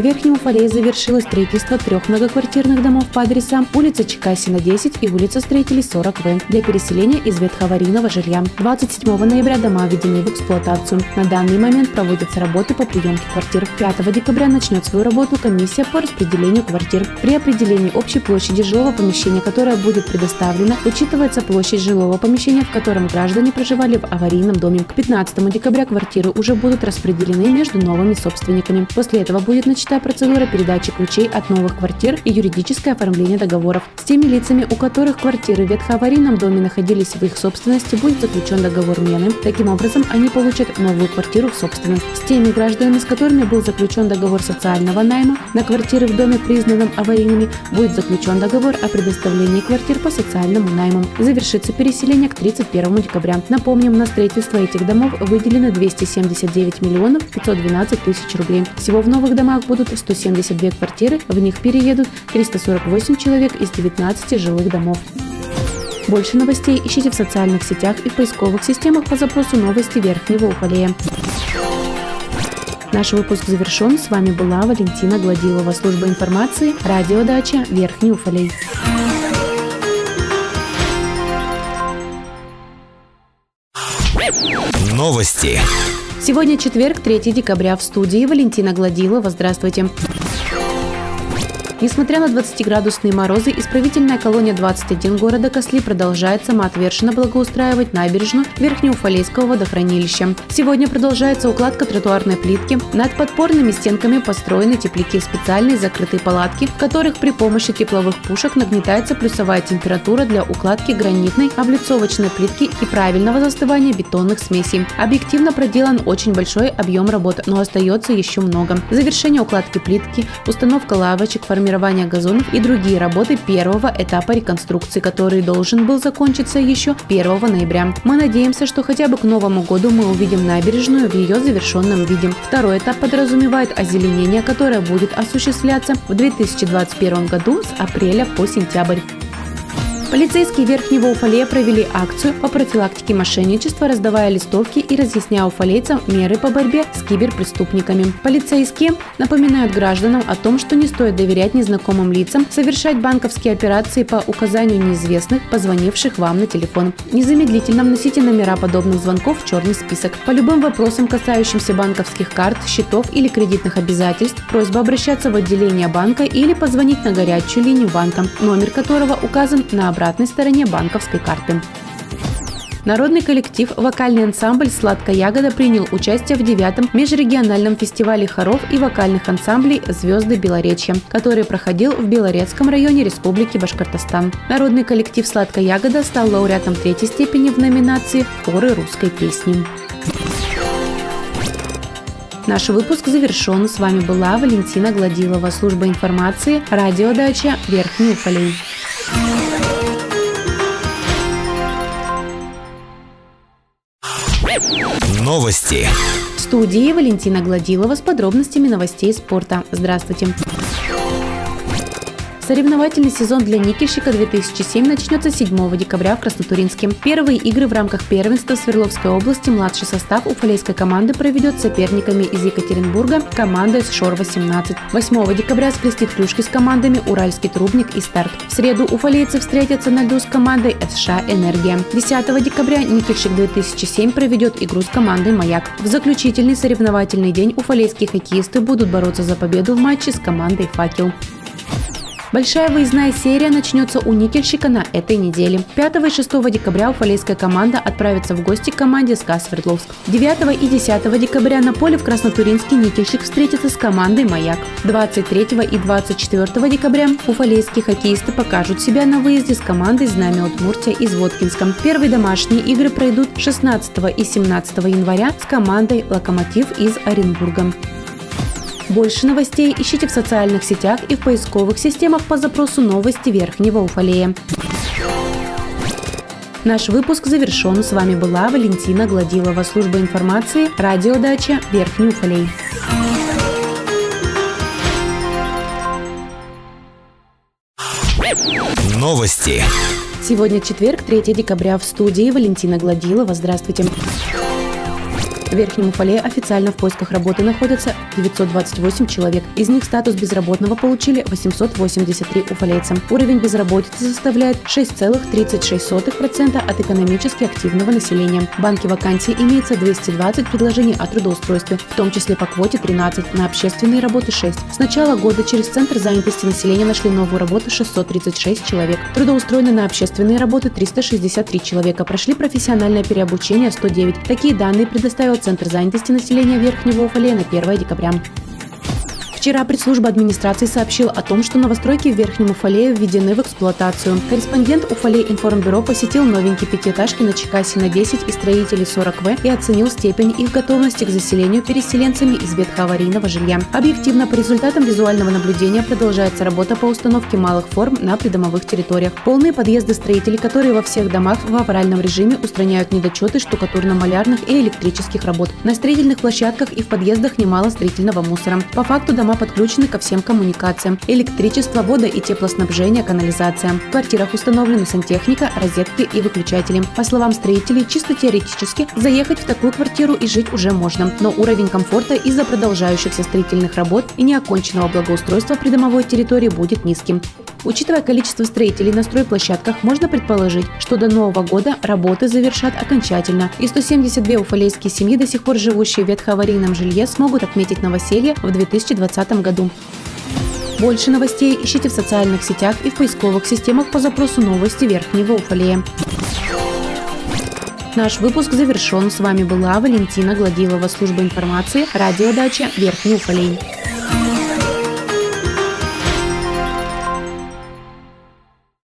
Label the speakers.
Speaker 1: В Верхнем Уфалее завершилось строительство трех многоквартирных домов по адресам улица Чекасина, 10 и улица Строителей, 40В для переселения из ветхоаварийного жилья. 27 ноября дома введены в эксплуатацию. На данный момент проводятся работы по приемке квартир. 5 декабря начнет свою работу комиссия по распределению квартир. При определении общей площади жилого помещения, которое будет предоставлено, учитывается площадь жилого помещения, в котором граждане проживали в аварийном доме. К 15 декабря квартиры уже будут распределены между новыми собственниками. После этого будет начата процедура передачи ключей от новых квартир и юридическое оформление договоров. С теми лицами, у которых квартиры в ветхоаварийном доме находились в их собственности, будет заключен договор мены. Таким образом, они получат новую квартиру в собственность. С теми гражданами, с которыми был заключен договор социального найма на квартиры в доме, признанном аварийными, будет заключен договор о предоставлении квартир по социальному найму. Завершится переселение к 31 декабря. Напомним, на строительство этих домов выделено 279 миллионов 512 тысяч рублей. Всего в новых домах будут 172 квартиры, в них переедут 348 человек из 19 жилых домов. Больше новостей ищите в социальных сетях и поисковых системах по запросу «Новости Верхнего Уфалея». Наш выпуск завершен. С вами была Валентина Гладилова, служба информации, радиодача Верхний Уфалей.
Speaker 2: Новости.
Speaker 1: Сегодня четверг, 3 декабря. В студии Валентина Гладилова. Здравствуйте. Несмотря на 20-градусные морозы, исправительная колония 21 города Косли продолжает самоотверженно благоустраивать набережную Верхнеуфалейского водохранилища. Сегодня продолжается укладка тротуарной плитки. Над подпорными стенками построены тепляки специальные закрытые палатки, в которых при помощи тепловых пушек нагнетается плюсовая температура для укладки гранитной облицовочной плитки и правильного застывания бетонных смесей. Объективно проделан очень большой объем работ, но остается еще много. Завершение укладки плитки, установка лавочек, формирование формирования газонов и другие работы первого этапа реконструкции, который должен был закончиться еще 1 ноября. Мы надеемся, что хотя бы к Новому году мы увидим набережную в ее завершенном виде. Второй этап подразумевает озеленение, которое будет осуществляться в 2021 году с апреля по сентябрь. Полицейские Верхнего Уфалея провели акцию по профилактике мошенничества, раздавая листовки и разъясняя уфалейцам меры по борьбе с киберпреступниками. Полицейские напоминают гражданам о том, что не стоит доверять незнакомым лицам, совершать банковские операции по указанию неизвестных, позвонивших вам на телефон. Незамедлительно вносите номера подобных звонков в черный список. По любым вопросам, касающимся банковских карт, счетов или кредитных обязательств, просьба обращаться в отделение банка или позвонить на горячую линию банка, номер которого указан на обратной обратной стороне банковской карты. Народный коллектив «Вокальный ансамбль «Сладкая ягода» принял участие в девятом межрегиональном фестивале хоров и вокальных ансамблей «Звезды Белоречья», который проходил в Белорецком районе Республики Башкортостан. Народный коллектив «Сладкая ягода» стал лауреатом третьей степени в номинации «Хоры русской песни». Наш выпуск завершен. С вами была Валентина Гладилова, служба информации, радиодача Верхний Уфалей.
Speaker 2: Новости.
Speaker 1: В студии Валентина Гладилова с подробностями новостей спорта. Здравствуйте. Соревновательный сезон для никельщика 2007 начнется 7 декабря в Краснотуринске. Первые игры в рамках первенства Свердловской области младший состав уфалейской команды проведет с соперниками из Екатеринбурга командой с Шор-18. 8 декабря сплестит клюшки с командами Уральский трубник и Старт. В среду уфалейцы встретятся на льду с командой СШ «Энергия». 10 декабря никельщик 2007 проведет игру с командой «Маяк». В заключительный соревновательный день уфалейские хоккеисты будут бороться за победу в матче с командой «Факел». Большая выездная серия начнется у Никельщика на этой неделе. 5 и 6 декабря уфалейская команда отправится в гости к команде СКА Свердловск. 9 и 10 декабря на поле в Краснотуринске Никельщик встретится с командой «Маяк». 23 и 24 декабря уфалейские хоккеисты покажут себя на выезде с командой «Знамя Удмуртия» из Воткинска. Первые домашние игры пройдут 16 и 17 января с командой «Локомотив» из Оренбурга. Больше новостей ищите в социальных сетях и в поисковых системах по запросу «Новости Верхнего Уфалея». Наш выпуск завершен. С вами была Валентина Гладилова, служба информации, радиодача Верхний Уфалей.
Speaker 2: Новости.
Speaker 1: Сегодня четверг, 3 декабря. В студии Валентина Гладилова. Здравствуйте. В Верхнем Уфале официально в поисках работы находятся 928 человек. Из них статус безработного получили 883 уфалейца. Уровень безработицы составляет 6,36% от экономически активного населения. В банке вакансий имеется 220 предложений о трудоустройстве, в том числе по квоте 13, на общественные работы 6. С начала года через Центр занятости населения нашли новую работу 636 человек. Трудоустроены на общественные работы 363 человека. Прошли профессиональное переобучение 109. Такие данные предоставил Центр занятости населения Верхнего Уфалея на 1 декабря. Вчера пресс-служба администрации сообщила о том, что новостройки в Верхнем Уфалее введены в эксплуатацию. Корреспондент Уфалей информбюро посетил новенькие пятиэтажки на Чекасе на 10 и строителей 40В и оценил степень их готовности к заселению переселенцами из ветхоаварийного жилья. Объективно по результатам визуального наблюдения продолжается работа по установке малых форм на придомовых территориях. Полные подъезды строителей, которые во всех домах в авральном режиме устраняют недочеты штукатурно-малярных и электрических работ. На строительных площадках и в подъездах немало строительного мусора. По факту дома дома подключены ко всем коммуникациям – электричество, вода и теплоснабжение, канализация. В квартирах установлены сантехника, розетки и выключатели. По словам строителей, чисто теоретически заехать в такую квартиру и жить уже можно, но уровень комфорта из-за продолжающихся строительных работ и неоконченного благоустройства придомовой территории будет низким. Учитывая количество строителей на стройплощадках, можно предположить, что до Нового года работы завершат окончательно, и 172 уфалейские семьи, до сих пор живущие в ветхоаварийном жилье, смогут отметить новоселье в 2020 году. Больше новостей ищите в социальных сетях и в поисковых системах по запросу «Новости Верхнего Уфалея». Наш выпуск завершен. С вами была Валентина Гладилова, служба информации, радиодача Верхний Уфалей.